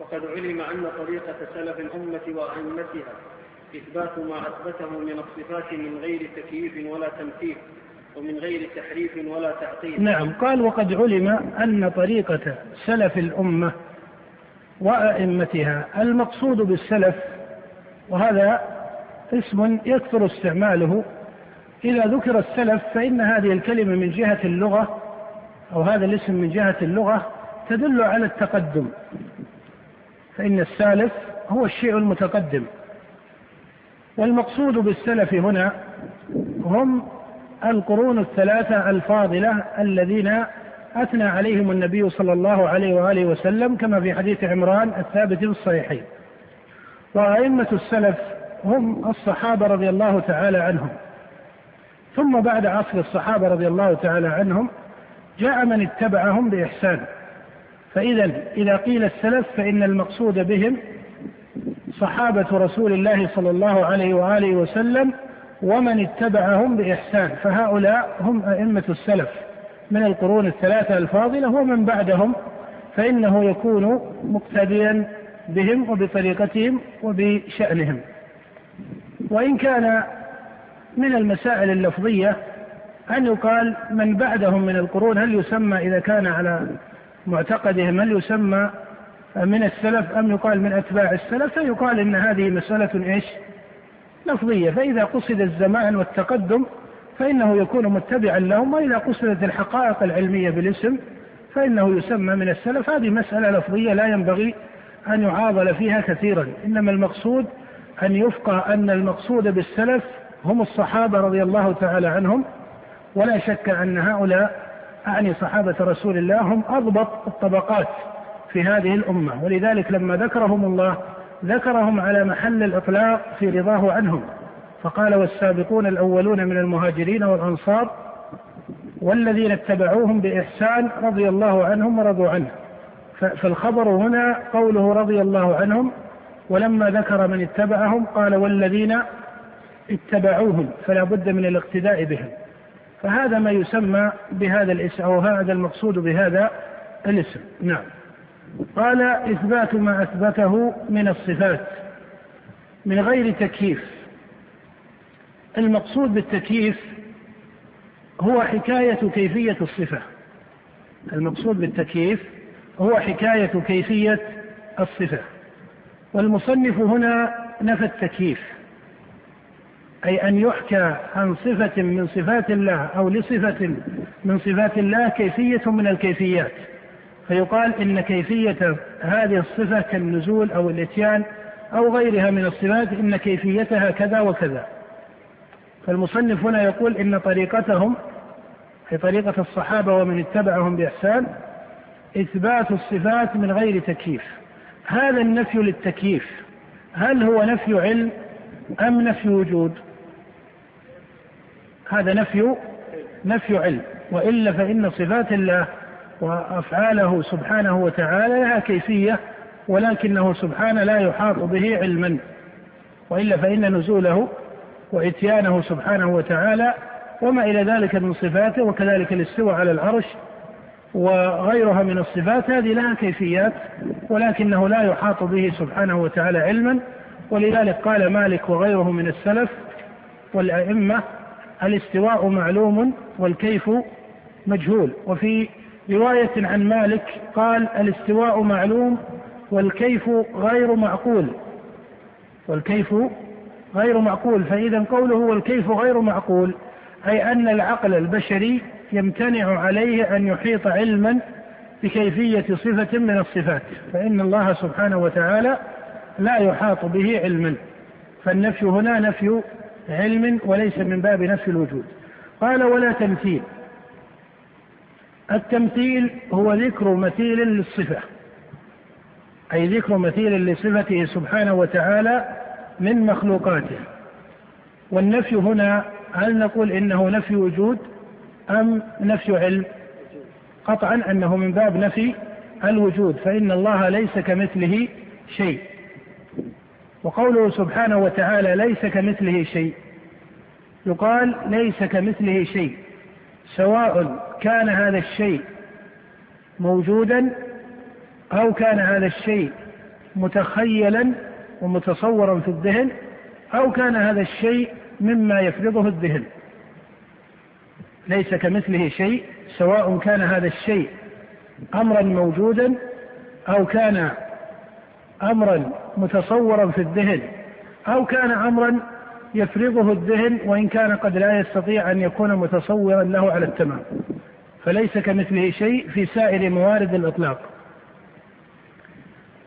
وقد علم أن طريقة سلف الأمة وأئمتها إثبات ما أثبته من الصفات من غير تكييف ولا تمثيل ومن غير تحريف ولا تعطيل. نعم قال وقد علم أن طريقة سلف الأمة وأئمتها المقصود بالسلف وهذا اسم يكثر استعماله. إذا ذكر السلف فإن هذه الكلمة من جهة اللغة أو هذا الاسم من جهة اللغة تدل على التقدم. فإن السالف هو الشيء المتقدم. والمقصود بالسلف هنا هم القرون الثلاثة الفاضلة الذين أثنى عليهم النبي صلى الله عليه وآله وسلم كما في حديث عمران الثابت في الصحيحين. وأئمة السلف هم الصحابة رضي الله تعالى عنهم. ثم بعد عصر الصحابة رضي الله تعالى عنهم جاء من اتبعهم بإحسان. فإذا إذا قيل السلف فإن المقصود بهم صحابة رسول الله صلى الله عليه وآله وسلم ومن اتبعهم بإحسان فهؤلاء هم أئمة السلف من القرون الثلاثة الفاضلة ومن بعدهم فإنه يكون مقتديا بهم وبطريقتهم وبشأنهم. وإن كان من المسائل اللفظية أن يقال من بعدهم من القرون هل يسمى إذا كان على معتقدهم هل يسمى من السلف أم يقال من أتباع السلف فيقال إن هذه مسألة إيش؟ لفظية. فإذا قصد الزمان والتقدم فإنه يكون متبعا لهم وإذا قصدت الحقائق العلمية بالاسم فإنه يسمى من السلف. هذه مسألة لفظية لا ينبغي أن يعاضل فيها كثيرا. إنما المقصود أن يفقه أن المقصود بالسلف هم الصحابة رضي الله تعالى عنهم ولا شك أن هؤلاء أعني صحابة رسول الله هم أضبط الطبقات في هذه الأمة ولذلك لما ذكرهم الله ذكرهم على محل الإطلاق في رضاه عنهم فقال والسابقون الأولون من المهاجرين والأنصار والذين اتبعوهم بإحسان رضي الله عنهم ورضوا عنه فالخبر هنا قوله رضي الله عنهم ولما ذكر من اتبعهم قال والذين اتبعوهم فلا بد من الاقتداء بهم. فهذا ما يسمى بهذا الاسم أو هذا المقصود بهذا الاسم. نعم. قال إثبات ما أثبته من الصفات من غير تكييف. المقصود بالتكييف هو حكاية كيفية الصفة. المقصود بالتكييف هو حكاية كيفية الصفة. والمصنف هنا نفى التكييف. أي أن يحكى عن صفة من صفات الله أو لصفة من صفات الله كيفية من الكيفيات. فيقال إن كيفية هذه الصفة كالنزول أو الإتيان أو غيرها من الصفات إن كيفيتها كذا وكذا. فالمصنف هنا يقول إن طريقتهم في طريقة الصحابة ومن اتبعهم بإحسان إثبات الصفات من غير تكييف. هذا النفي للتكييف. هل هو نفي علم أم نفي وجود؟ هذا نفي نفي علم. وإلا فإن صفات الله وأفعاله سبحانه وتعالى لها كيفية ولكنه سبحانه لا يحاط به علما. وإلا فإن نزوله وإتيانه سبحانه وتعالى وما إلى ذلك من صفاته وكذلك الاستوى على العرش وغيرها من الصفات هذه لها كيفيات ولكنه لا يحاط به سبحانه وتعالى علما. ولذلك قال مالك وغيره من السلف والأئمة الاستواء معلوم والكيف مجهول. وفي رواية عن مالك قال الاستواء معلوم والكيف غير معقول. والكيف غير معقول. فإذا قوله والكيف غير معقول أي أن العقل البشري يمتنع عليه أن يحيط علما بكيفية صفة من الصفات. فإن الله سبحانه وتعالى لا يحاط به علما. فالنفي هنا نفي علم وليس من باب نفي الوجود. قال ولا تمثيل. التمثيل هو ذكر مثيل للصفة أي ذكر مثيل لصفته سبحانه وتعالى من مخلوقاته. والنفي هنا هل نقول إنه نفي وجود أم نفي علم؟ قطعا أنه من باب نفي الوجود فإن الله ليس كمثله شيء. وقوله سبحانه وتعالى ليس كمثله شيء. يقال ليس كمثله شيء. سواء كان هذا الشيء موجودا أو كان هذا الشيء متخيلا ومتصورا في الذهن أو كان هذا الشيء مما يفرضه الذهن. ليس كمثله شيء سواء كان هذا الشيء أمرا موجودا أو كان امرا متصورا في الذهن أو كان امرا يفرضه الذهن وإن كان قد لا يستطيع أن يكون متصورا له على التمام. فليس كمثله شيء في سائر موارد الإطلاق.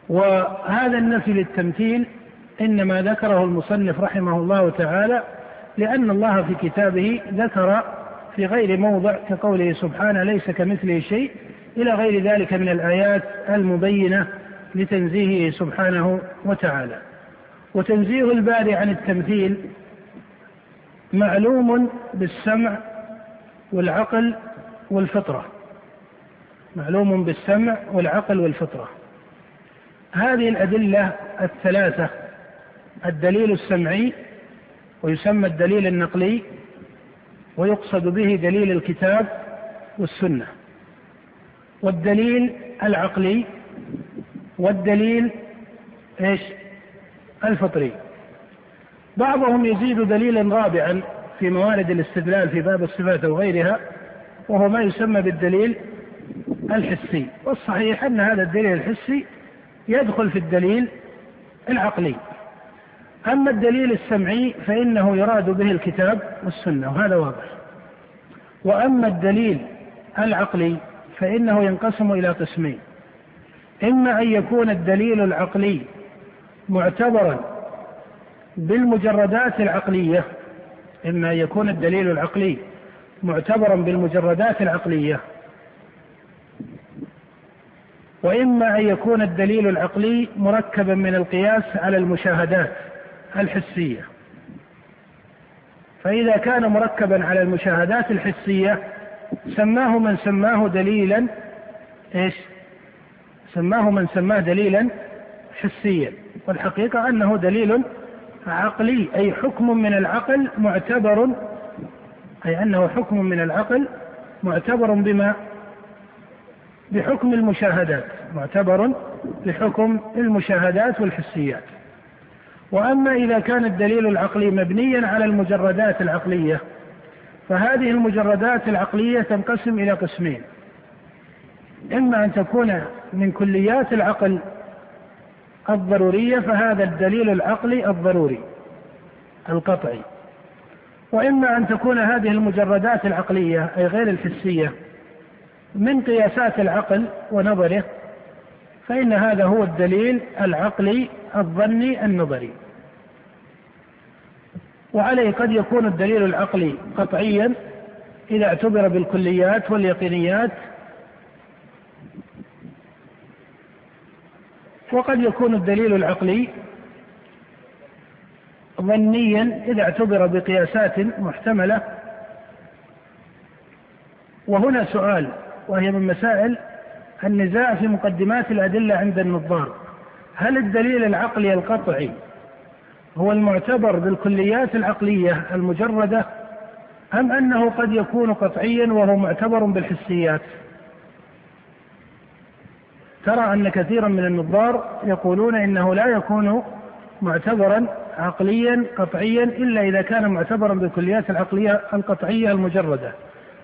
وهذا النفي للتمثيل إنما ذكره المصنف رحمه الله تعالى لأن الله في كتابه ذكر في غير موضع كقوله سبحانه ليس كمثله شيء إلى غير ذلك من الآيات المبينة لتنزيهه سبحانه وتعالى. وتنزيه الباري عن التمثيل معلوم بالسمع والعقل والفطرة. معلوم بالسمع والعقل والفطرة. هذه الأدلة الثلاثة الدليل السمعي ويسمى الدليل النقلي ويقصد به دليل الكتاب والسنة. والدليل العقلي والدليل إيش؟ الفطري. بعضهم يزيد دليلا رابعا في موارد الاستدلال في باب الصفات وغيرها وهو ما يسمى بالدليل الحسي، والصحيح أن هذا الدليل الحسي يدخل في الدليل العقلي. أما الدليل السمعي فإنه يراد به الكتاب والسنة وهذا واضح. وأما الدليل العقلي فإنه ينقسم إلى قسمين إما أن يكون الدليل العقلي معتبرا بالمجردات العقلية إما أن يكون الدليل العقلي معتبرا بالمجردات العقلية وإما أن يكون الدليل العقلي مركبا من القياس على المشاهدات الحسية فإذا كان مركبا على المشاهدات الحسية سماه من سماه دليلا إيش؟ سماه من سماه دليلا حسيا والحقيقة أنه دليل عقلي أي حكم من العقل معتبر أي أنه حكم من العقل معتبر بما؟ بحكم المشاهدات معتبر بحكم المشاهدات والحسيات. وأما إذا كان الدليل العقلي مبنيا على المجردات العقلية فهذه المجردات العقلية تنقسم إلى قسمين. إما أن تكون من كليات العقل الضرورية فهذا الدليل العقلي الضروري القطعي. وإما أن تكون هذه المجردات العقلية أي غير الحسية من قياسات العقل ونظره فإن هذا هو الدليل العقلي الظني النظري. وعليه قد يكون الدليل العقلي قطعيا إذا اعتبر بالكليات واليقينيات وقد يكون الدليل العقلي ظنيا إذا اعتبر بقياسات محتملة. وهنا سؤال وهي من مسائل النزاع في مقدمات الأدلة عند النظار. هل الدليل العقلي القطعي هو المعتبر بالكليات العقلية المجردة أم أنه قد يكون قطعيا وهو معتبر بالحسيات؟ ترى أن كثيرا من النظار يقولون إنه لا يكون معتبرا عقليا قطعيا إلا إذا كان معتبرا بالكليات العقلية القطعية المجردة.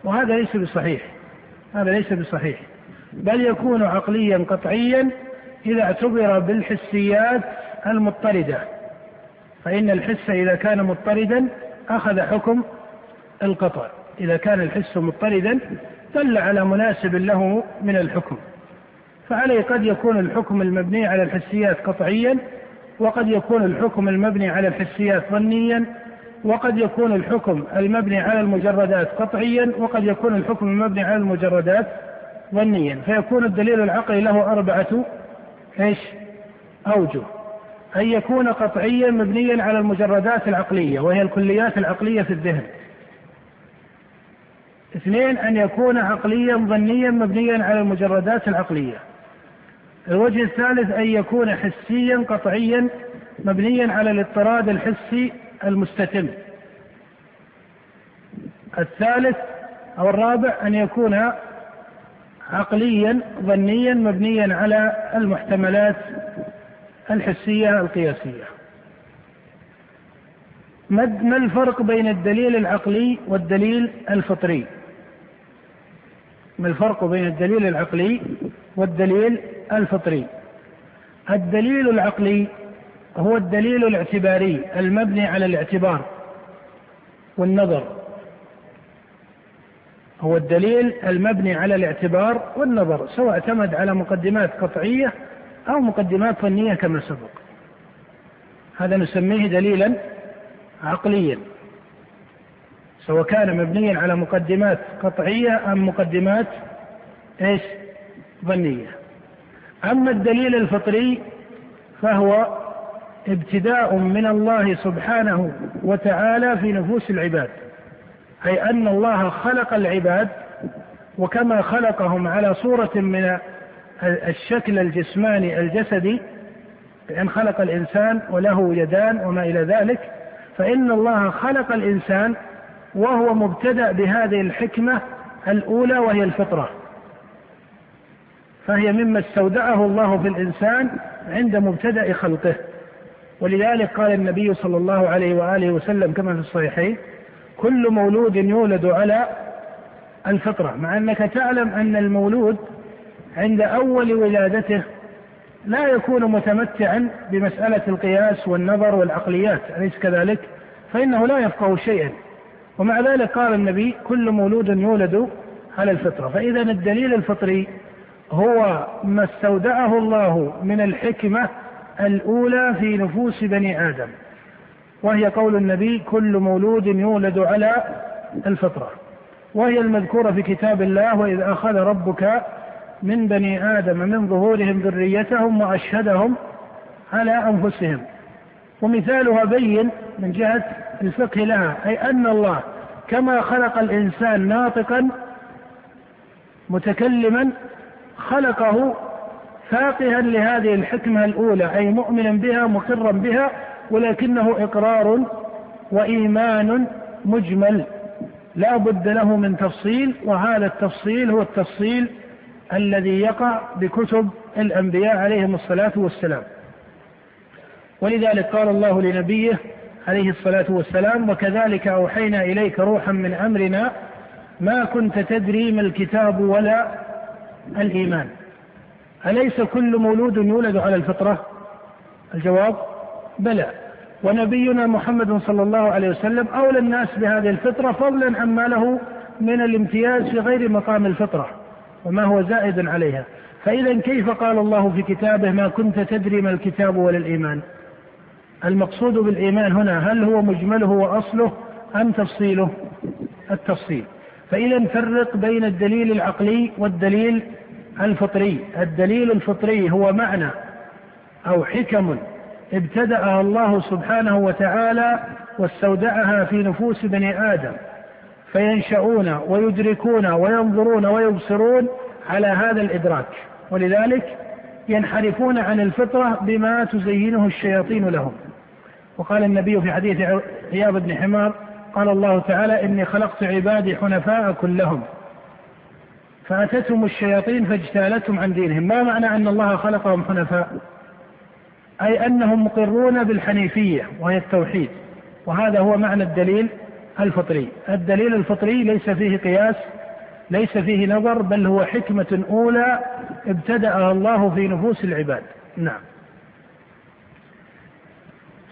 وهذا ليس بصحيح. هذا ليس بصحيح. بل يكون عقليا قطعيا إذا اعتبر بالحسيات المضطردة. فإن الحس إذا كان مضطردا أخذ حكم القطع. إذا كان الحس مضطردا دل على مناسب له من الحكم. فعليه قد يكون الحكم المبني على الحسيات قطعيا وقد يكون الحكم المبني على الحسيات ظنيا وقد يكون الحكم المبني على المجردات قطعيا وقد يكون الحكم المبني على المجردات ظنيا. فيكون الدليل العقلي له أربعة إيش؟ أوجه. أن يكون قطعيا مبنيا على المجردات العقلية وهي الكليات العقلية في الذهن. اثنين أن يكون عقليا ظنيا مبنيا على المجردات العقلية. الوجه الثالث أن يكون حسيا قطعيا مبنيا على الاضطراد الحسي المستتم الثالث أو الرابع أن يكون عقليا ظنيا مبنيا على المحتملات الحسية القياسية. ما الفرق بين الدليل العقلي والدليل الفطري؟ ما الفرق بين الدليل العقلي والدليل الفطري؟ الدليل العقلي هو الدليل الاعتباري المبني على الاعتبار والنظر. هو الدليل المبني على الاعتبار والنظر سواء اعتمد على مقدمات قطعية أو مقدمات فنية كما سبق. هذا نسميه دليلا عقليا. سواء كان مبنيا على مقدمات قطعية أم مقدمات إيش؟ ظنية. أما الدليل الفطري فهو ابتداء من الله سبحانه وتعالى في نفوس العباد أي أن الله خلق العباد وكما خلقهم على صورة من الشكل الجسماني الجسدي بأن خلق الإنسان وله يدان وما إلى ذلك فإن الله خلق الإنسان وهو مبتدأ بهذه الحكمة الأولى وهي الفطرة. فهي مما استودعه الله في الإنسان عند مبتدأ خلقه. ولذلك قال النبي صلى الله عليه وآله وسلم كما في الصحيحين كل مولود يولد على الفطرة. مع أنك تعلم أن المولود عند أول ولادته لا يكون متمتعا بمسألة القياس والنظر والعقليات أليس كذلك؟ فإنه لا يفقه شيئا. ومع ذلك قال النبي كل مولود يولد على الفطرة. فإذا الدليل الفطري هو ما استودعه الله من الحكمة الأولى في نفوس بني آدم وهي قول النبي كل مولود يولد على الفطرة. وهي المذكورة في كتاب الله وإذ أخذ ربك من بني آدم من ظهورهم ذريتهم وأشهدهم على أنفسهم. ومثالها بين من جهة الفقه لها أي أن الله كما خلق الإنسان ناطقا متكلما خلقه فاقها لهذه الحكمة الأولى أي مؤمنا بها مقرا بها ولكنه إقرار وإيمان مجمل. لا بد له من تفصيل وهذا التفصيل هو التفصيل الذي يقع بكتب الأنبياء عليهم الصلاة والسلام. ولذلك قال الله لنبيه عليه الصلاة والسلام وكذلك أوحينا إليك روحا من أمرنا ما كنت تدري ما الكتاب ولا الإيمان. أليس كل مولود يولد على الفطرة؟ الجواب بلى. ونبينا محمد صلى الله عليه وسلم أولى الناس بهذه الفطرة فضلا عما له من الامتياز في غير مقام الفطرة وما هو زائد عليها. فإذا كيف قال الله في كتابه ما كنت تدري ما الكتاب ولا الإيمان؟ المقصود بالإيمان هنا هل هو مجمله وأصله أم تفصيله؟ التفصيل. فإذا فرق بين الدليل العقلي والدليل الفطري. الدليل الفطري هو معنى أو حكم ابتدأها الله سبحانه وتعالى واستودعها في نفوس بني آدم. فينشؤون ويدركون وينظرون ويبصرون على هذا الإدراك. ولذلك ينحرفون عن الفطرة بما تزينه الشياطين لهم. وقال النبي في حديث عياض بن حمار قال الله تعالى إني خلقت عبادي حنفاء كلهم فأتتهم الشياطين فاجتالتهم عن دينهم. ما معنى أن الله خلقهم حنفاء؟ أي أنهم مقرون بالحنيفية وهي التوحيد وهذا هو معنى الدليل الفطري. الدليل الفطري ليس فيه قياس ليس فيه نظر بل هو حكمة أولى ابتدأها الله في نفوس العباد. نعم.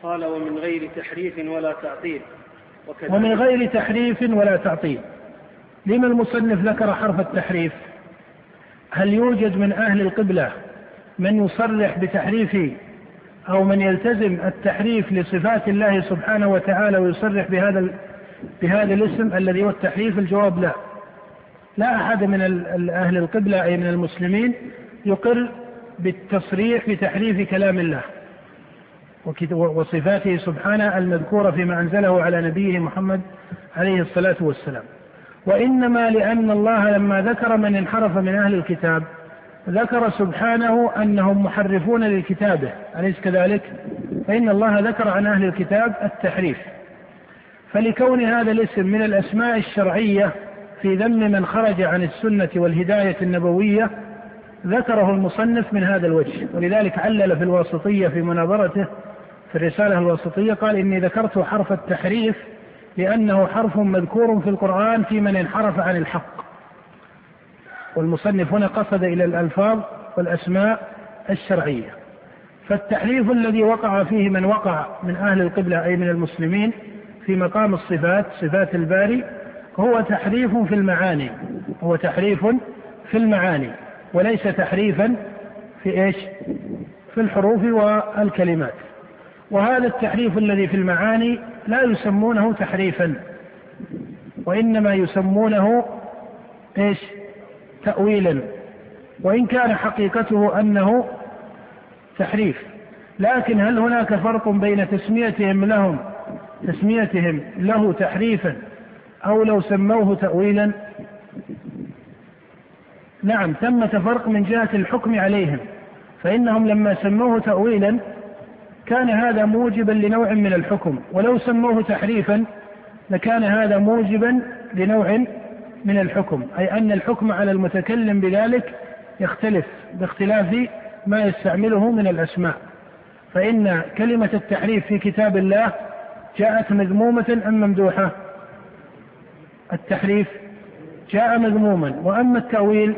قال ومن غير تحريف ولا تعطيل. ومن غير تحريف ولا تعطيل. لما المصنف ذكر حرف التحريف؟ هل يوجد من أهل القبلة من يصرح بتحريف أو من يلتزم التحريف لصفات الله سبحانه وتعالى ويصرح بهذا بهذا الاسم الذي هو التحريف؟ الجواب لا. لا أحد من أهل القبلة أي من المسلمين يقر بالتصريح بتحريف كلام الله. وصفاته سبحانه المذكورة فيما أنزله على نبيه محمد عليه الصلاة والسلام. وإنما لأن الله لما ذكر من انحرف من أهل الكتاب ذكر سبحانه أنهم محرفون لكتابه أليس كذلك؟ فإن الله ذكر عن أهل الكتاب التحريف. فلكون هذا الاسم من الأسماء الشرعية في ذم من خرج عن السنة والهداية النبوية ذكره المصنف من هذا الوجه. ولذلك علل في الواسطية في مناظرته في الرسالة الواسطية قال إني ذكرت حرف التحريف لأنه حرف مذكور في القرآن في من انحرف عن الحق. والمصنف هنا قصد إلى الألفاظ والأسماء الشرعية. فالتحريف الذي وقع فيه من وقع من أهل القبلة أي من المسلمين في مقام الصفات صفات الباري هو تحريف في المعاني. هو تحريف في المعاني وليس تحريفا في إيش؟ في الحروف والكلمات. وهذا التحريف الذي في المعاني لا يسمونه تحريفا وإنما يسمونه إيش؟ تأويلا. وإن كان حقيقته أنه تحريف. لكن هل هناك فرق بين تسميتهم لهم تسميتهم له تحريفا أو لو سموه تأويلا؟ نعم ثمة فرق من جهة الحكم عليهم. فإنهم لما سموه تأويلا كان هذا موجبا لنوع من الحكم ولو سموه تحريفا لكان هذا موجبا لنوع من الحكم أي أن الحكم على المتكلم بذلك يختلف باختلاف ما يستعمله من الأسماء. فإن كلمة التحريف في كتاب الله جاءت مذمومة أم ممدوحة؟ التحريف جاء مذموما وأما التأويل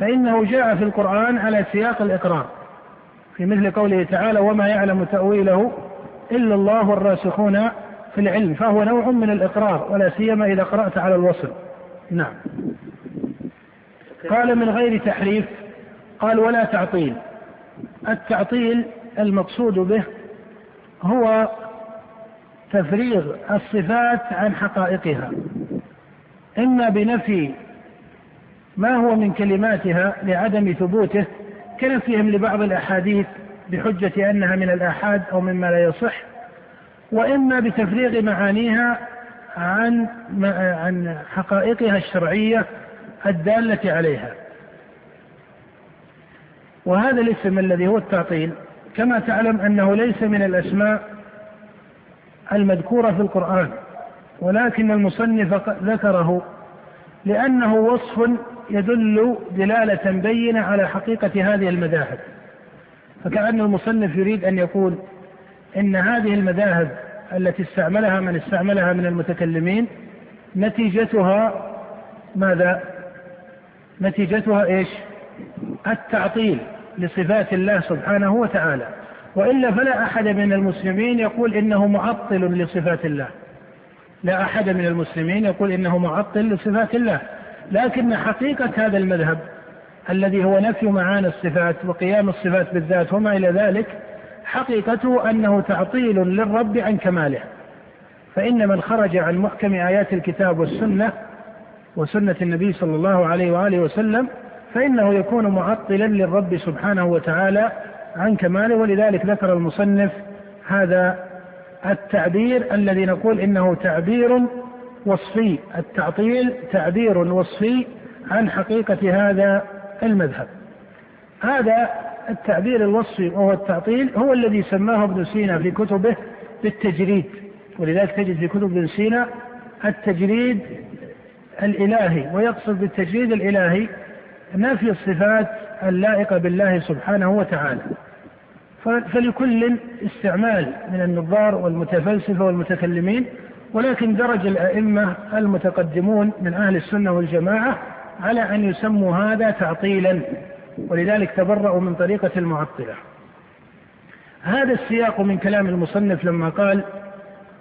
فإنه جاء في القرآن على سياق الإقرار. في مثل قوله تعالى وما يعلم تأويله إلا الله الراسخون في العلم فهو نوع من الإقرار ولا سيما إذا قرأت على الوصل. نعم. قال من غير تحريف قال ولا تعطيل. التعطيل المقصود به هو تفريغ الصفات عن حقائقها. إما بنفي ما هو من كلماتها لعدم ثبوته كنفيهم لبعض الأحاديث بحجة أنها من الآحاد أو مما لا يصح وإما بتفريغ معانيها عن عن حقائقها الشرعية الدالة عليها. وهذا الاسم الذي هو التعطيل كما تعلم أنه ليس من الأسماء المذكورة في القرآن ولكن المصنف ذكره لأنه وصف يدل دلالة بينة على حقيقة هذه المذاهب فكأن المصنف يريد أن يقول إن هذه المذاهب التي استعملها من استعملها من المتكلمين نتيجتها ماذا؟ نتيجتها إيش؟ التعطيل لصفات الله سبحانه وتعالى وإلا فلا أحد من المسلمين يقول إنه معطل لصفات الله لا أحد من المسلمين يقول إنه معطل لصفات الله لكن حقيقة هذا المذهب الذي هو نفي معاني الصفات وقيام الصفات بالذات وما إلى ذلك حقيقته أنه تعطيل للرب عن كماله. فان من خرج عن محكم آيات الكتاب والسنة وسنة النبي صلى الله عليه وآله وسلم فإنه يكون معطلا للرب سبحانه وتعالى عن كماله. ولذلك ذكر المصنف هذا التعبير الذي نقول إنه تعبير وصفي، التعطيل تعبير وصفي عن حقيقة هذا المذهب. هذا التعبير الوصفي وهو التعطيل هو الذي سماه ابن سينا في كتبه بالتجريد، ولذلك تجد في كتب ابن سينا التجريد الإلهي ويقصد بالتجريد الإلهي نفي الصفات اللائقة بالله سبحانه وتعالى فلكل استعمال من النظار والمتفلسفة والمتكلمين ولكن درج الأئمة المتقدمون من أهل السنة والجماعة على أن يسموا هذا تعطيلا ولذلك تبرأوا من طريقة المعطلة. هذا السياق من كلام المصنف لما قال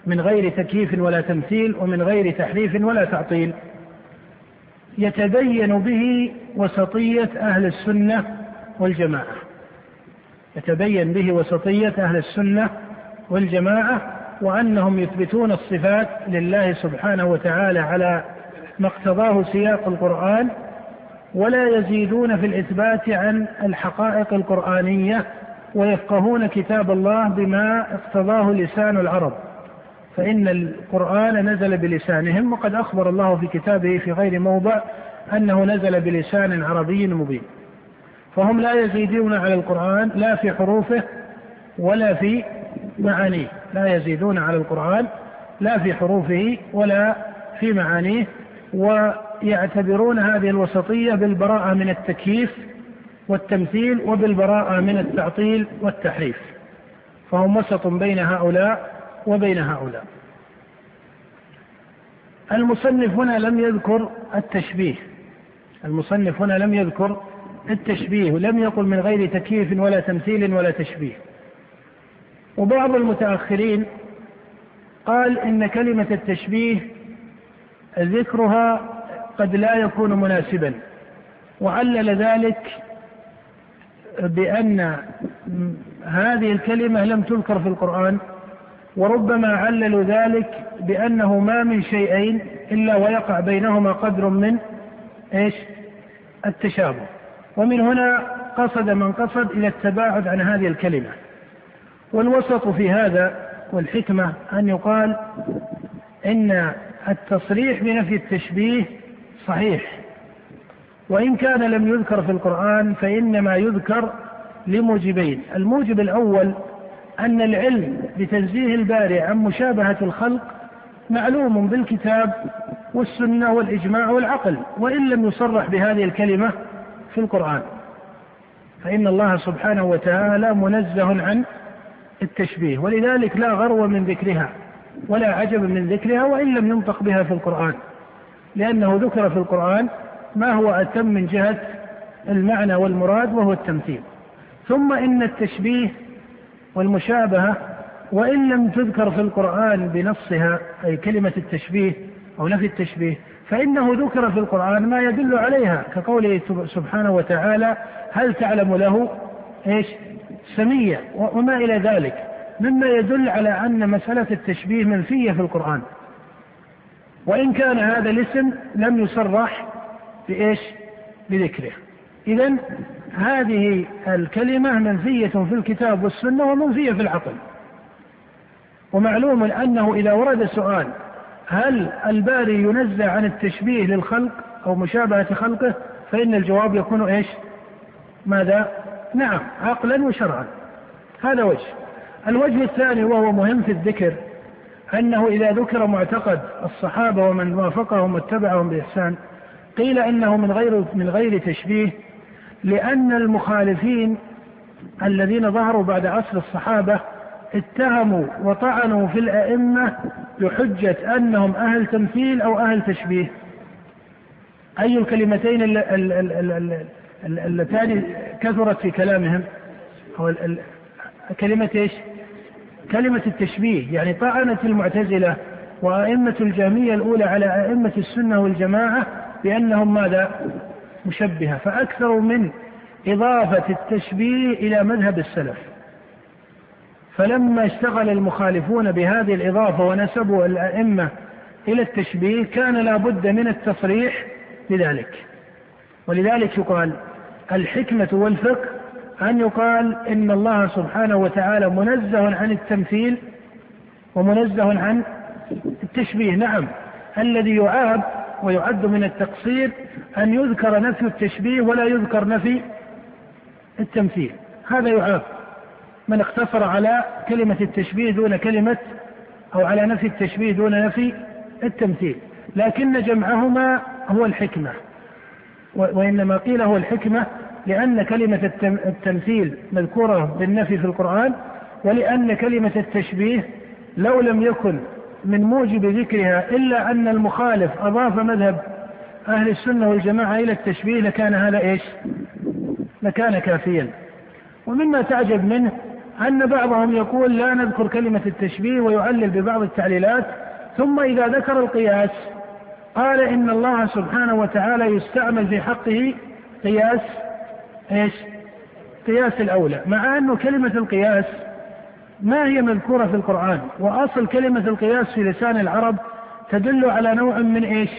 من غير تكييف ولا تمثيل ومن غير تحريف ولا تعطيل. يتبين به وسطية أهل السنة والجماعة. يتبين به وسطية أهل السنة والجماعة وأنهم يثبتون الصفات لله سبحانه وتعالى على ما اقتضاه سياق القرآن ولا يزيدون في الإثبات عن الحقائق القرآنية ويفقهون كتاب الله بما اقتضاه لسان العرب. فإن القرآن نزل بلسانهم وقد أخبر الله في كتابه في غير موضع أنه نزل بلسان عربي مبين. فهم لا يزيدون على القرآن لا في حروفه ولا في معانيه. لا يزيدون على القرآن لا في حروفه ولا في معانيه و يعتبرون هذه الوسطية بالبراءة من التكييف والتمثيل وبالبراءة من التعطيل والتحريف. فهم وسط بين هؤلاء وبين هؤلاء. المصنف هنا لم يذكر التشبيه. المصنف هنا لم يذكر التشبيه ولم يقل من غير تكييف ولا تمثيل ولا تشبيه. وبعض المتأخرين قال إن كلمة التشبيه ذكرها قد لا يكون مناسبا وعلل ذلك بأن هذه الكلمة لم تذكر في القرآن وربما عللوا ذلك بأنه ما من شيئين إلا ويقع بينهما قدر من إيش؟ التشابه. ومن هنا قصد من قصد إلى التباعد عن هذه الكلمة. والوسط في هذا والحكمة أن يقال إن التصريح بنفي التشبيه صحيح. وإن كان لم يذكر في القرآن فإنما يذكر لموجبين. الموجب الأول أن العلم بتنزيه الباري عن مشابهة الخلق معلوم بالكتاب والسنة والإجماع والعقل وإن لم يصرح بهذه الكلمة في القرآن. فإن الله سبحانه وتعالى منزه عن التشبيه ولذلك لا غرو من ذكرها ولا عجب من ذكرها وإن لم ينطق بها في القرآن لأنه ذكر في القرآن ما هو أتم من جهة المعنى والمراد وهو التمثيل ثم إن التشبيه والمشابهة وإن لم تذكر في القرآن بنصها أي كلمة التشبيه أو نفي التشبيه فإنه ذكر في القرآن ما يدل عليها كقوله سبحانه وتعالى هل تعلم له إيش؟ سمية وما إلى ذلك. مما يدل على أن مسألة التشبيه منفية في القرآن. وإن كان هذا الاسم لم يصرح بإيش؟ بذكره. إذا هذه الكلمة منفية في الكتاب والسنة ومنفية في العقل. ومعلوم أنه إذا ورد سؤال هل الباري ينزع عن التشبيه للخلق أو مشابهة خلقه فإن الجواب يكون إيش؟ ماذا؟ نعم عقلا وشرعا. هذا وجه. الوجه الثاني وهو مهم في الذكر أنه إذا ذكر معتقد الصحابة ومن وافقهم واتبعهم بإحسان قيل إنه من غير من غير تشبيه لأن المخالفين الذين ظهروا بعد عصر الصحابة اتهموا وطعنوا في الأئمة بحجة أنهم أهل تمثيل أو أهل تشبيه. أي الكلمتين اللتان كثرت في كلامهم هو كلمة إيش؟ كلمة التشبيه يعني طعنت المعتزلة وأئمة الجهمية الأولى على أئمة السنة والجماعة بأنهم ماذا؟ مشبهة فأكثروا من إضافة التشبيه إلى مذهب السلف فلما اشتغل المخالفون بهذه الإضافة ونسبوا الأئمة إلى التشبيه كان لابد من التصريح بذلك ولذلك يقال الحكمة والفقه أن يقال إن الله سبحانه وتعالى منزه عن التمثيل ومنزه عن التشبيه. نعم الذي يعاب ويعد من التقصير أن يذكر نفي التشبيه ولا يذكر نفي التمثيل. هذا يعاب. من اقتصر على كلمة التشبيه دون كلمة أو على نفي التشبيه دون نفي التمثيل. لكن جمعهما هو الحكمة. وإنما قيل هو الحكمة لأن كلمة التمثيل مذكورة بالنفي في القرآن ولأن كلمة التشبيه لو لم يكن من موجب ذكرها إلا أن المخالف أضاف مذهب أهل السنة والجماعة إلى التشبيه لكان هذا إيش؟ لكان كافيا. ومما تعجب منه أن بعضهم يقول لا نذكر كلمة التشبيه ويعلل ببعض التعليلات ثم إذا ذكر القياس قال إن الله سبحانه وتعالى يستعمل في حقه قياس إيش؟ قياس الأولى مع أنه كلمة القياس ما هي مذكورة في القرآن وأصل كلمة القياس في لسان العرب تدل على نوع من إيش؟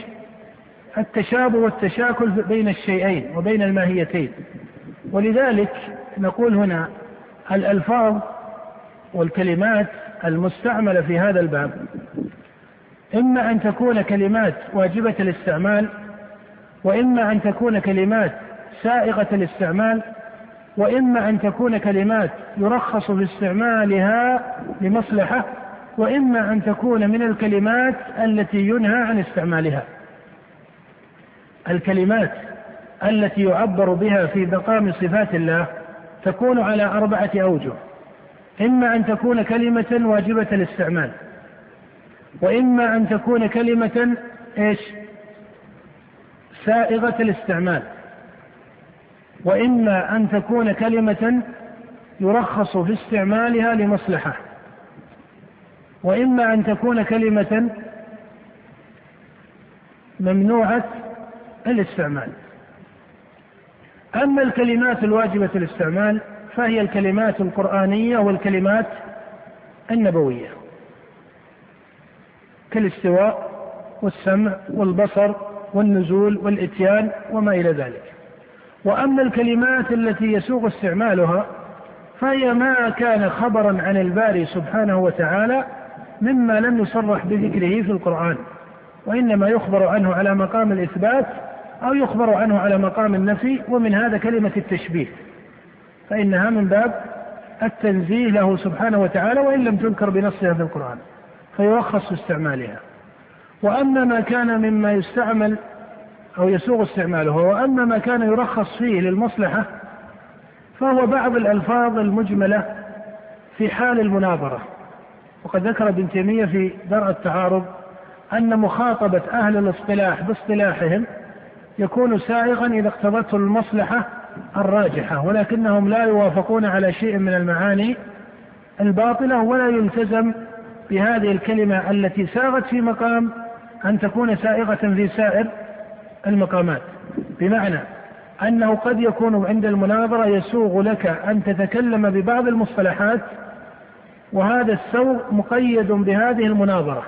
التشابه والتشاكل بين الشيئين وبين الماهيتين ولذلك نقول هنا الألفاظ والكلمات المستعملة في هذا الباب إما أن تكون كلمات واجبة الاستعمال وإما أن تكون كلمات سائغة الاستعمال وإما أن تكون كلمات يرخص باستعمالها لمصلحة وإما أن تكون من الكلمات التي ينهى عن استعمالها. الكلمات التي يعبر بها في مقام صفات الله تكون على أربعة أوجه. إما أن تكون كلمة واجبة الاستعمال. وإما أن تكون كلمة إيش؟ سائغة الاستعمال. وإما أن تكون كلمة يرخص في استعمالها لمصلحة. وإما أن تكون كلمة ممنوعة الاستعمال. أما الكلمات الواجبة الاستعمال فهي الكلمات القرآنية والكلمات النبوية. كالاستواء والسمع والبصر والنزول والإتيان وما إلى ذلك. وأما الكلمات التي يسوغ استعمالها فهي ما كان خبرا عن الباري سبحانه وتعالى مما لم يصرح بذكره في القرآن وإنما يخبر عنه على مقام الإثبات أو يخبر عنه على مقام النفي ومن هذا كلمة التشبيه. فإنها من باب التنزيه له سبحانه وتعالى وإن لم تذكر بنصها في القرآن. فيرخص في استعمالها. وأما ما كان مما يستعمل أو يسوغ استعماله وأما ما كان يرخص فيه للمصلحة فهو بعض الألفاظ المجملة في حال المناظرة. وقد ذكر ابن تيمية في درء التعارض أن مخاطبة أهل الاصطلاح باصطلاحهم يكون سائغا إذا اقتضته المصلحة الراجحة ولكنهم لا يوافقون على شيء من المعاني الباطلة ولا يلتزم بهذه الكلمة التي ساغت في مقام أن تكون سائغة في سائر المقامات. بمعنى أنه قد يكون عند المناظرة يسوغ لك أن تتكلم ببعض المصطلحات وهذا السوغ مقيد بهذه المناظرة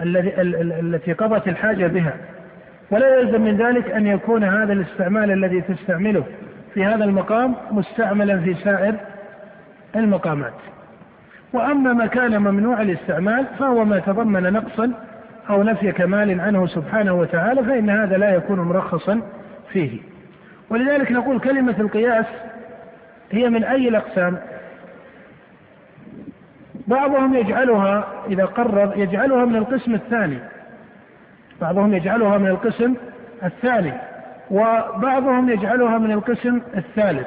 التي قضت الحاجة بها. ولا يلزم من ذلك أن يكون هذا الاستعمال الذي تستعمله في هذا المقام مستعملا في سائر المقامات. وأما ما كان ممنوع الاستعمال فهو ما تضمن نقصا أو نفي كمال عنه سبحانه وتعالى فإن هذا لا يكون مرخصا فيه. ولذلك نقول كلمة القياس هي من أي الأقسام؟ بعضهم يجعلها إذا قرر يجعلها من القسم الثاني. بعضهم يجعلها من القسم الثاني وبعضهم يجعلها من القسم الثالث.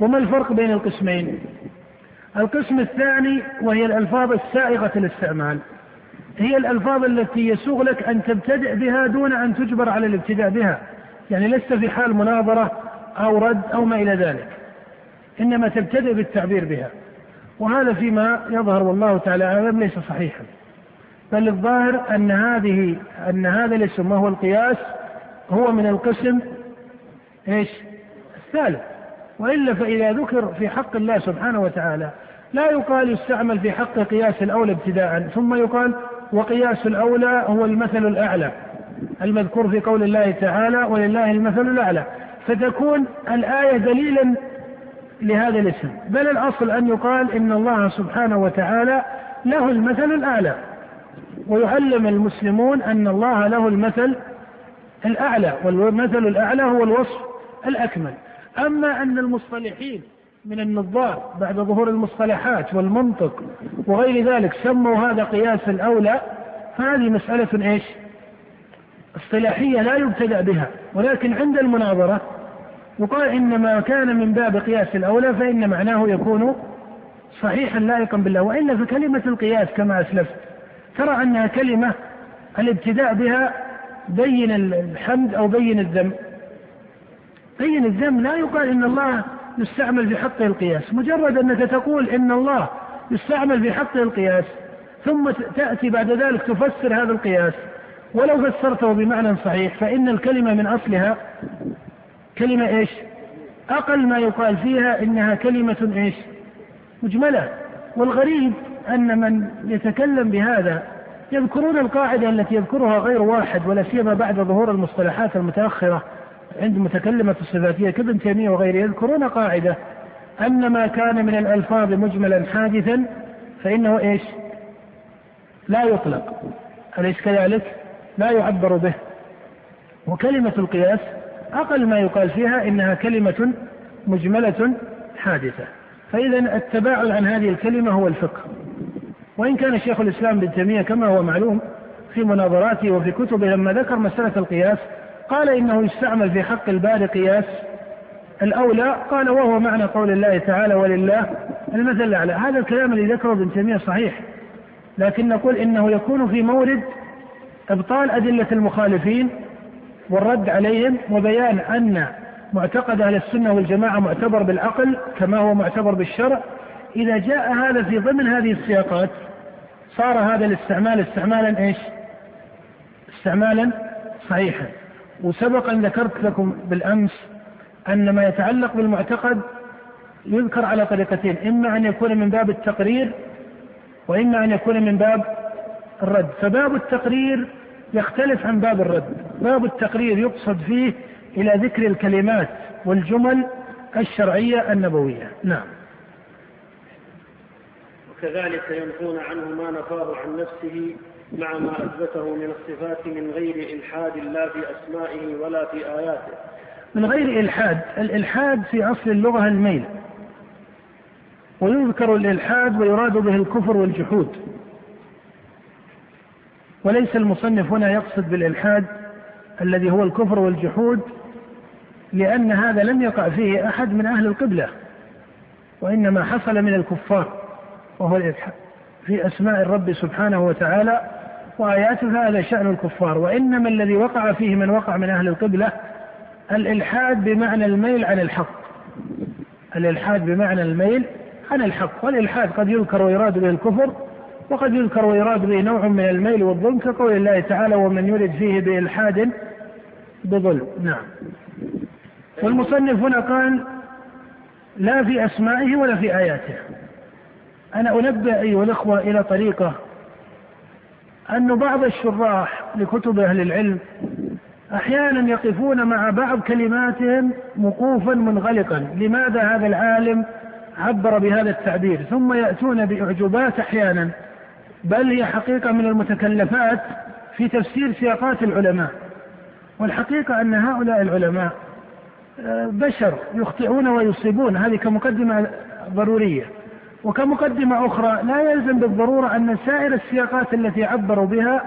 وما الفرق بين القسمين؟ القسم الثاني وهي الألفاظ السائغة الاستعمال هي الألفاظ التي يسوغ لك أن تبتدئ بها دون أن تجبر على الابتداء بها. يعني لست في حال مناظرة أو رد أو ما إلى ذلك. إنما تبتدئ بالتعبير بها. وهذا فيما يظهر والله تعالى أعلم ليس صحيحا. بل الظاهر أن هذه أن هذا الاسم وهو القياس هو من القسم إيش؟ الثالث. وإلا فإذا ذكر في حق الله سبحانه وتعالى لا يقال يستعمل في حق قياس الأولى ابتداء ثم يقال وقياس الأولى هو المثل الأعلى المذكور في قول الله تعالى ولله المثل الأعلى فتكون الآية دليلا لهذا الاسم بل الأصل أن يقال إن الله سبحانه وتعالى له المثل الأعلى. ويعلم المسلمون أن الله له المثل الأعلى والمثل الأعلى هو الوصف الأكمل. أما أن المصطلحين من النظار بعد ظهور المصطلحات والمنطق وغير ذلك سموا هذا قياس الأولى فهذه مسألة إيش؟ اصطلاحية لا يبتدأ بها ولكن عند المناظرة يقال ان ما كان من باب قياس الأولى فإن معناه يكون صحيحا لائقا بالله وإلا فكلمة القياس كما أسلفت ترى أنها كلمة الابتداء بها بين الحمد أو بين الذم بين الذم لا يقال إن الله يستعمل في القياس مجرد أنك تقول إن الله يستعمل في القياس ثم تأتي بعد ذلك تفسر هذا القياس ولو فسرته بمعنى صحيح فإن الكلمة من أصلها كلمة إيش؟ أقل ما يقال فيها إنها كلمة إيش؟ مجملة والغريب أن من يتكلم بهذا يذكرون القاعدة التي يذكرها غير واحد ولا سيما بعد ظهور المصطلحات المتأخرة عند متكلمة الصفاتية كابن تيمية وغيره يذكرون قاعدة أن ما كان من الألفاظ مجملا حادثا فإنه إيش؟ لا يطلق أليس كذلك؟ لا يعبر به وكلمة القياس أقل ما يقال فيها إنها كلمة مجملة حادثة فإذا التباعد عن هذه الكلمة هو الفقه وإن كان شيخ الإسلام ابن تيمية كما هو معلوم في مناظراته وفي كتبه لما ذكر مسألة القياس قال إنه يستعمل في حق الباري قياس الأولى قال وهو معنى قول الله تعالى ولله المثل الأعلى. هذا الكلام الذي ذكره ابن تيمية صحيح لكن نقول إنه يكون في مورد إبطال أدلة المخالفين والرد عليهم وبيان أن معتقد أهل السنة والجماعة معتبر بالعقل كما هو معتبر بالشرع. إذا جاء هذا في ضمن هذه السياقات صار هذا الاستعمال استعمالا إيش؟ استعمالا صحيحا. وسبق أن ذكرت لكم بالأمس أن ما يتعلق بالمعتقد يذكر على طريقتين إما أن يكون من باب التقرير وإما أن يكون من باب الرد. فباب التقرير يختلف عن باب الرد. باب التقرير يقصد فيه إلى ذكر الكلمات والجمل الشرعية النبوية. نعم. وكذلك ينفون عنه ما نفاه عن نفسه مع ما أثبته من الصفات من غير إلحاد لا في أسمائه ولا في آياته. من غير إلحاد. الإلحاد في أصل اللغة الميل. ويذكر الإلحاد ويراد به الكفر والجحود. وليس المصنف هنا يقصد بالإلحاد الذي هو الكفر والجحود لأن هذا لم يقع فيه أحد من أهل القبلة وإنما حصل من الكفار وهو الإلحاد في أسماء الرب سبحانه وتعالى وآياته هذا شأن الكفار. وإنما الذي وقع فيه من وقع من أهل القبلة الإلحاد بمعنى الميل عن الحق. الإلحاد بمعنى الميل عن الحق. والإلحاد قد يذكر ويراد به الكفر وقد يذكر ويراد به نوع من الميل والظلم كقول الله تعالى ومن يرد فيه بإلحاد بظلم نعم. والمصنف هنا قال لا في أسمائه ولا في آياته أنا أنبه أيها الأخوة إلى طريقة أن بعض الشراح لكتب أهل العلم أحيانا يقفون مع بعض كلماتهم وقوفا منغلقا. لماذا هذا العالم عبر بهذا التعبير؟ ثم يأتون بأعجوبات أحيانا. بل هي حقيقة من المتكلفات في تفسير سياقات العلماء. والحقيقة أن هؤلاء العلماء آه، بشر يخطئون ويصيبون. هذه كمقدمة ضرورية. وكمقدمة أخرى لا يلزم بالضرورة أن سائر السياقات التي عبروا بها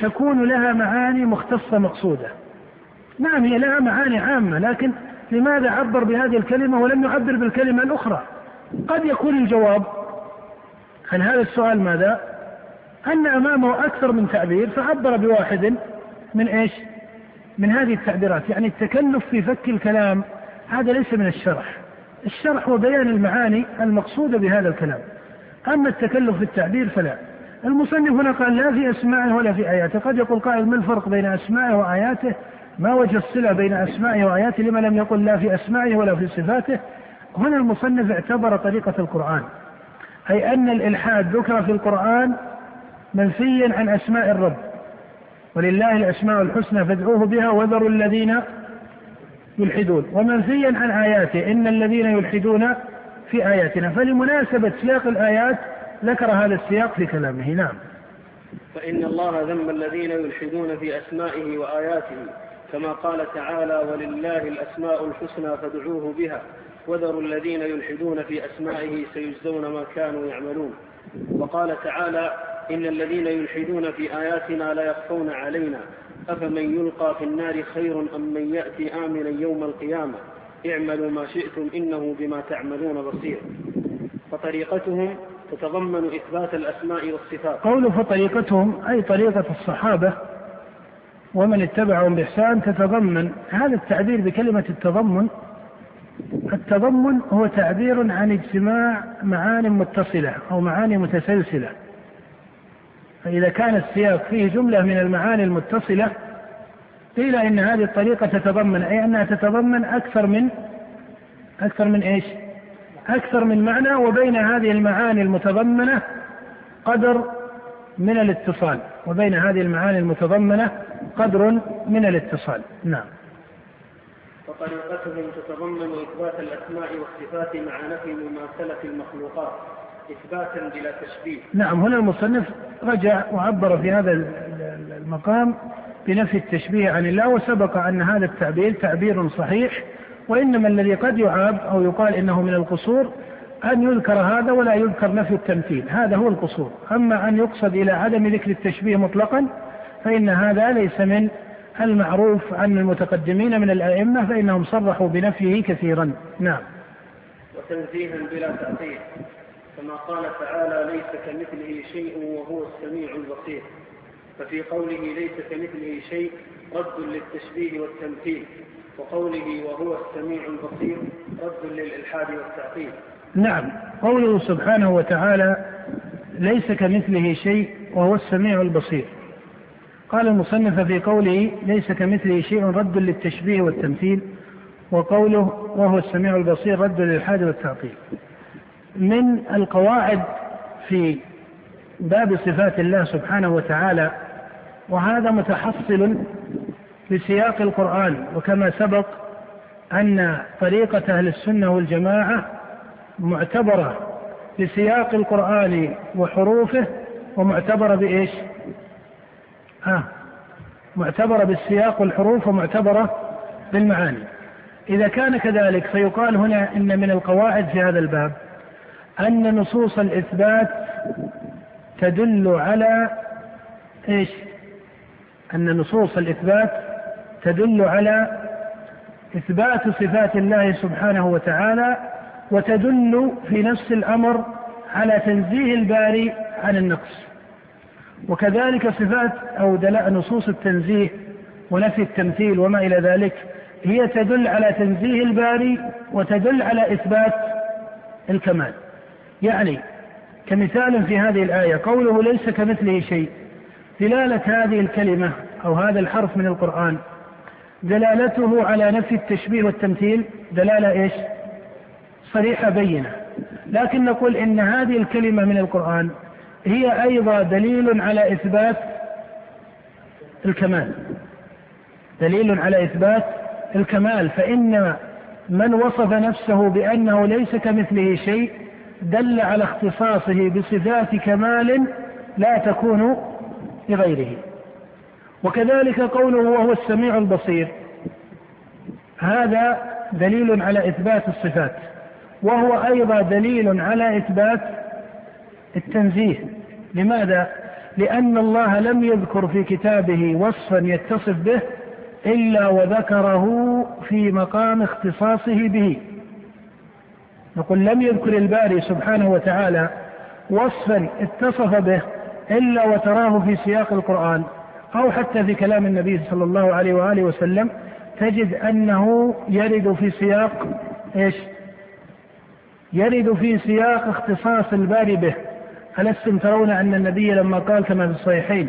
تكون لها معاني مختصة مقصودة. نعم هي لها معاني عامة لكن لماذا عبر بهذه الكلمة ولم يعبر بالكلمة الأخرى؟ قد يكون الجواب عن هذا السؤال ماذا؟ أن أمامه أكثر من تعبير فعبر بواحد من إيش؟ من هذه التعبيرات. يعني التكلف في فك الكلام هذا ليس من الشرح. الشرح وبيان المعاني المقصودة بهذا الكلام. أما التكلف في التعبير فلا. المصنف هنا قال لا في أسمائه ولا في آياته. قد يقول قائل ما الفرق بين أسمائه وآياته؟ ما وجه الصلة بين أسمائه وآياته لما لم يقل لا في أسمائه ولا في صفاته؟ هنا المصنف اعتبر طريقة القرآن. أي أن الإلحاد ذكر في القرآن منفيا عن أسماء الرب. ولله الأسماء الحسنى فادعوه بها وذروا الذين يلحدون. ومنفيا عن آياته. إن الذين يلحدون في آياتنا. فلمناسبة سياق الآيات ذكر هذا السياق في كلامه. نعم. فإن الله ذم الذين يلحدون في أسمائه وآياته. كما قال تعالى ولله الأسماء الحسنى فادعوه بها. وذروا الذين يلحدون في أسمائه سيجزون ما كانوا يعملون. وقال تعالى إن الذين يلحدون في آياتنا لا يخفون علينا. أفمن يلقى في النار خير أم من يأتي آمنا يوم القيامة؟ اعملوا ما شئتم إنه بما تعملون بصير. فطريقتهم تتضمن إثبات الأسماء والصفات. قوله فطريقتهم أي طريقة الصحابة ومن اتبعهم بإحسان تتضمن. هذا التعبير بكلمة التضمن. التضمن هو تعبير عن اجتماع معان متصلة أو معاني متسلسلة. فإذا كان السياق فيه جملة من المعاني المتصلة قيل إن هذه الطريقة تتضمن أي أنها تتضمن أكثر من أكثر من إيش؟ أكثر من معنى وبين هذه المعاني المتضمنة قدر من الاتصال وبين هذه المعاني المتضمنة قدر من الاتصال. نعم. وطريقتهم تتضمن إثبات الأسماء والصفات مع نفي مماثلة المخلوقات. إثباتا بلا تشبيه. نعم هنا المصنف رجع وعبر في هذا المقام بنفي التشبيه عن الله وسبق أن هذا التعبير تعبير صحيح وإنما الذي قد يعاب أو يقال إنه من القصور أن يذكر هذا ولا يذكر نفي التمثيل هذا هو القصور. أما أن يقصد إلى عدم ذكر التشبيه مطلقا فإن هذا ليس من المعروف عن المتقدمين من الأئمة فإنهم صرحوا بنفيه كثيرا. نعم. وتنزيها بلا تعطيل كما قال تعالى ليس كمثله شيء وهو السميع البصير. ففي قوله ليس كمثله شيء رد للتشبيه والتمثيل وقوله وهو السميع البصير رد للإلحاد والتعطيل نعم قوله سبحانه وتعالى ليس كمثله شيء وهو السميع البصير. قال المصنف في قوله ليس كمثله شيء رد للتشبيه والتمثيل وقوله وهو السميع البصير رد للحاد والتعطيل من القواعد في باب صفات الله سبحانه وتعالى وهذا متحصل في سياق القرآن وكما سبق أن طريقة أهل السنة والجماعة معتبرة بسياق القرآن وحروفه ومعتبرة بإيش؟ ها معتبرة بالسياق والحروف ومعتبرة بالمعاني إذا كان كذلك فيقال هنا إن من القواعد في هذا الباب أن نصوص الإثبات تدل على إيش؟ أن نصوص الإثبات تدل على إثبات صفات الله سبحانه وتعالى وتدل في نفس الأمر على تنزيه الباري عن النقص. وكذلك صفات أو نصوص التنزيه ونفي التمثيل وما إلى ذلك هي تدل على تنزيه الباري وتدل على إثبات الكمال. يعني كمثال في هذه الآية قوله ليس كمثله شيء. دلالة هذه الكلمة أو هذا الحرف من القرآن. دلالته على نفي التشبيه والتمثيل. دلالة إيش؟ صريحة بينة. لكن نقول إن هذه الكلمة من القرآن هي أيضا دليل على إثبات الكمال. دليل على إثبات الكمال. فإن من وصف نفسه بأنه ليس كمثله شيء دل على اختصاصه بصفات كمال لا تكون لغيره. وكذلك قوله وهو السميع البصير. هذا دليل على إثبات الصفات. وهو أيضا دليل على إثبات التنزيه. لماذا؟ لأن الله لم يذكر في كتابه وصفا يتصف به إلا وذكره في مقام اختصاصه به. نقول لم يذكر الباري سبحانه وتعالى وصفا اتصف به إلا وتراه في سياق القرآن أو حتى في كلام النبي صلى الله عليه وآله وسلم تجد أنه يرد في سياق إيش؟ يرد في سياق اختصاص الباري به. ألستم ترون أن النبي لما قال كما في الصحيحين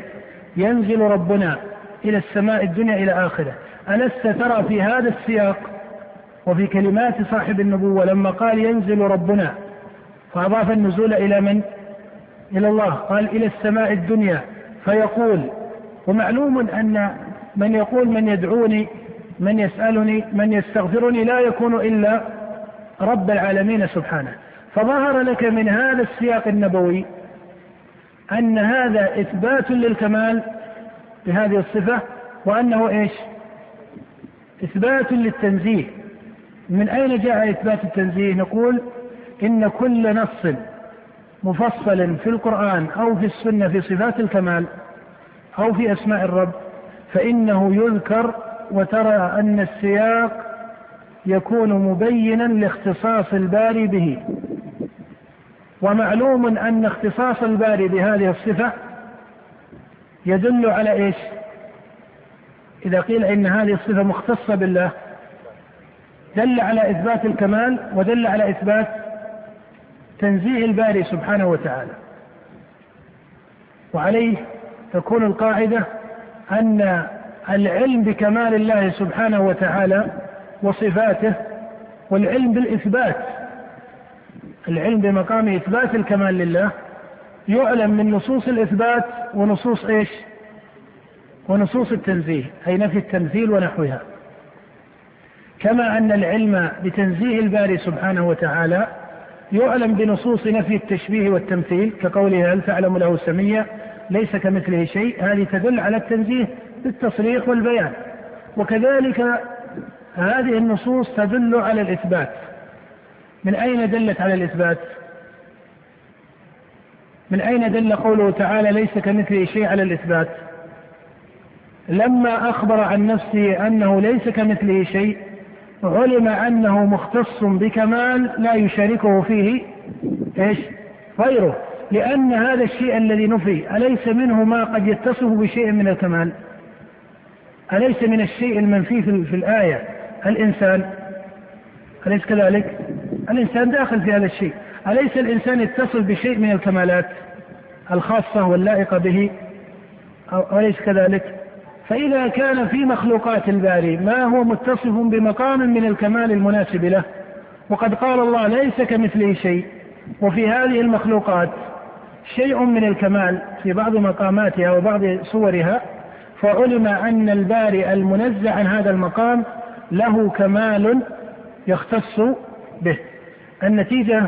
ينزل ربنا إلى السماء الدنيا إلى آخره. ألست ترى في هذا السياق وفي كلمات صاحب النبوة لما قال ينزل ربنا فأضاف النزول إلى من؟ إلى الله. قال إلى السماء الدنيا. فيقول ومعلوم أن من يقول من يدعوني من يسألني من يستغفرني لا يكون إلا رب العالمين سبحانه. فظهر لك من هذا السياق النبوي أن هذا إثبات للكمال بهذه الصفة وأنه إيش؟ إثبات للتنزيه. من أين جاء إثبات التنزيه نقول إن كل نص مفصل في القرآن أو في السنة في صفات الكمال أو في أسماء الرب فإنه يذكر وترى أن السياق يكون مبينا لاختصاص الباري به ومعلوم أن اختصاص الباري بهذه الصفة يدل على إيش؟ إذا قيل إن هذه الصفة مختصة بالله دل على إثبات الكمال ودل على إثبات تنزيه الباري سبحانه وتعالى. وعليه تكون القاعدة أن العلم بكمال الله سبحانه وتعالى وصفاته والعلم بالإثبات العلم بمقام إثبات الكمال لله يعلم من نصوص الإثبات ونصوص إيش؟ ونصوص التنزيه أي نفي التمثيل ونحوها. كما أن العلم بتنزيه الباري سبحانه وتعالى يعلم بنصوص نفي التشبيه والتمثيل كقوله هل تعلم له سمية ليس كمثله شيء. هذه تدل على التنزيه بالتصريح والبيان. وكذلك هذه النصوص تدل على الإثبات. من أين دلت على الإثبات؟ من أين دل قوله تعالى ليس كمثله شيء على الإثبات؟ لما أخبر عن نفسه أنه ليس كمثله شيء علم أنه مختص بكمال لا يشاركه فيه إيش؟ غيره. لأن هذا الشيء الذي نفي أليس منه ما قد يتصف بشيء من الكمال؟ أليس من الشيء المنفي في الآية؟ الإنسان. أليس كذلك؟ الإنسان داخل في هذا الشيء. أليس الإنسان يتصل بشيء من الكمالات الخاصة واللائقة به؟ أليس كذلك؟ فإذا كان في مخلوقات الباري ما هو متصف بمقام من الكمال المناسب له؟ وقد قال الله ليس كمثله شيء. وفي هذه المخلوقات شيء من الكمال في بعض مقاماتها وبعض صورها فعلم أن الباري المنزه عن هذا المقام له كمال يختص به. النتيجة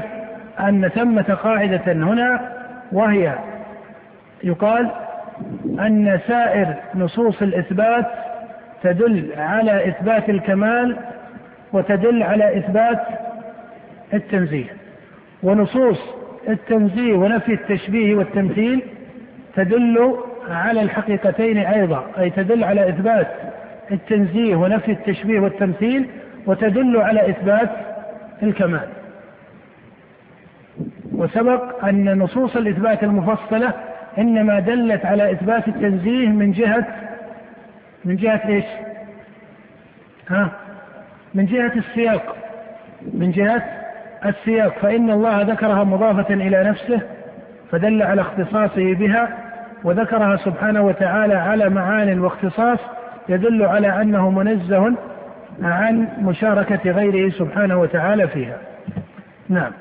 أن ثمة قاعدة هنا وهي يقال أن سائر نصوص الإثبات تدل على إثبات الكمال وتدل على إثبات التنزيه. ونصوص التنزيه ونفي التشبيه والتمثيل تدل على الحقيقتين أيضا أي تدل على إثبات التنزيه ونفي التشبيه والتمثيل وتدل على إثبات الكمال. وسبق أن نصوص الإثبات المفصلة إنما دلت على إثبات التنزيه من جهة من جهة إيش؟ ها؟ من جهة السياق من جهة السياق فإن الله ذكرها مضافة إلى نفسه فدل على اختصاصه بها وذكرها سبحانه وتعالى على معان واختصاص يدل على أنه منزه عن مشاركة غيره سبحانه وتعالى فيها. نعم.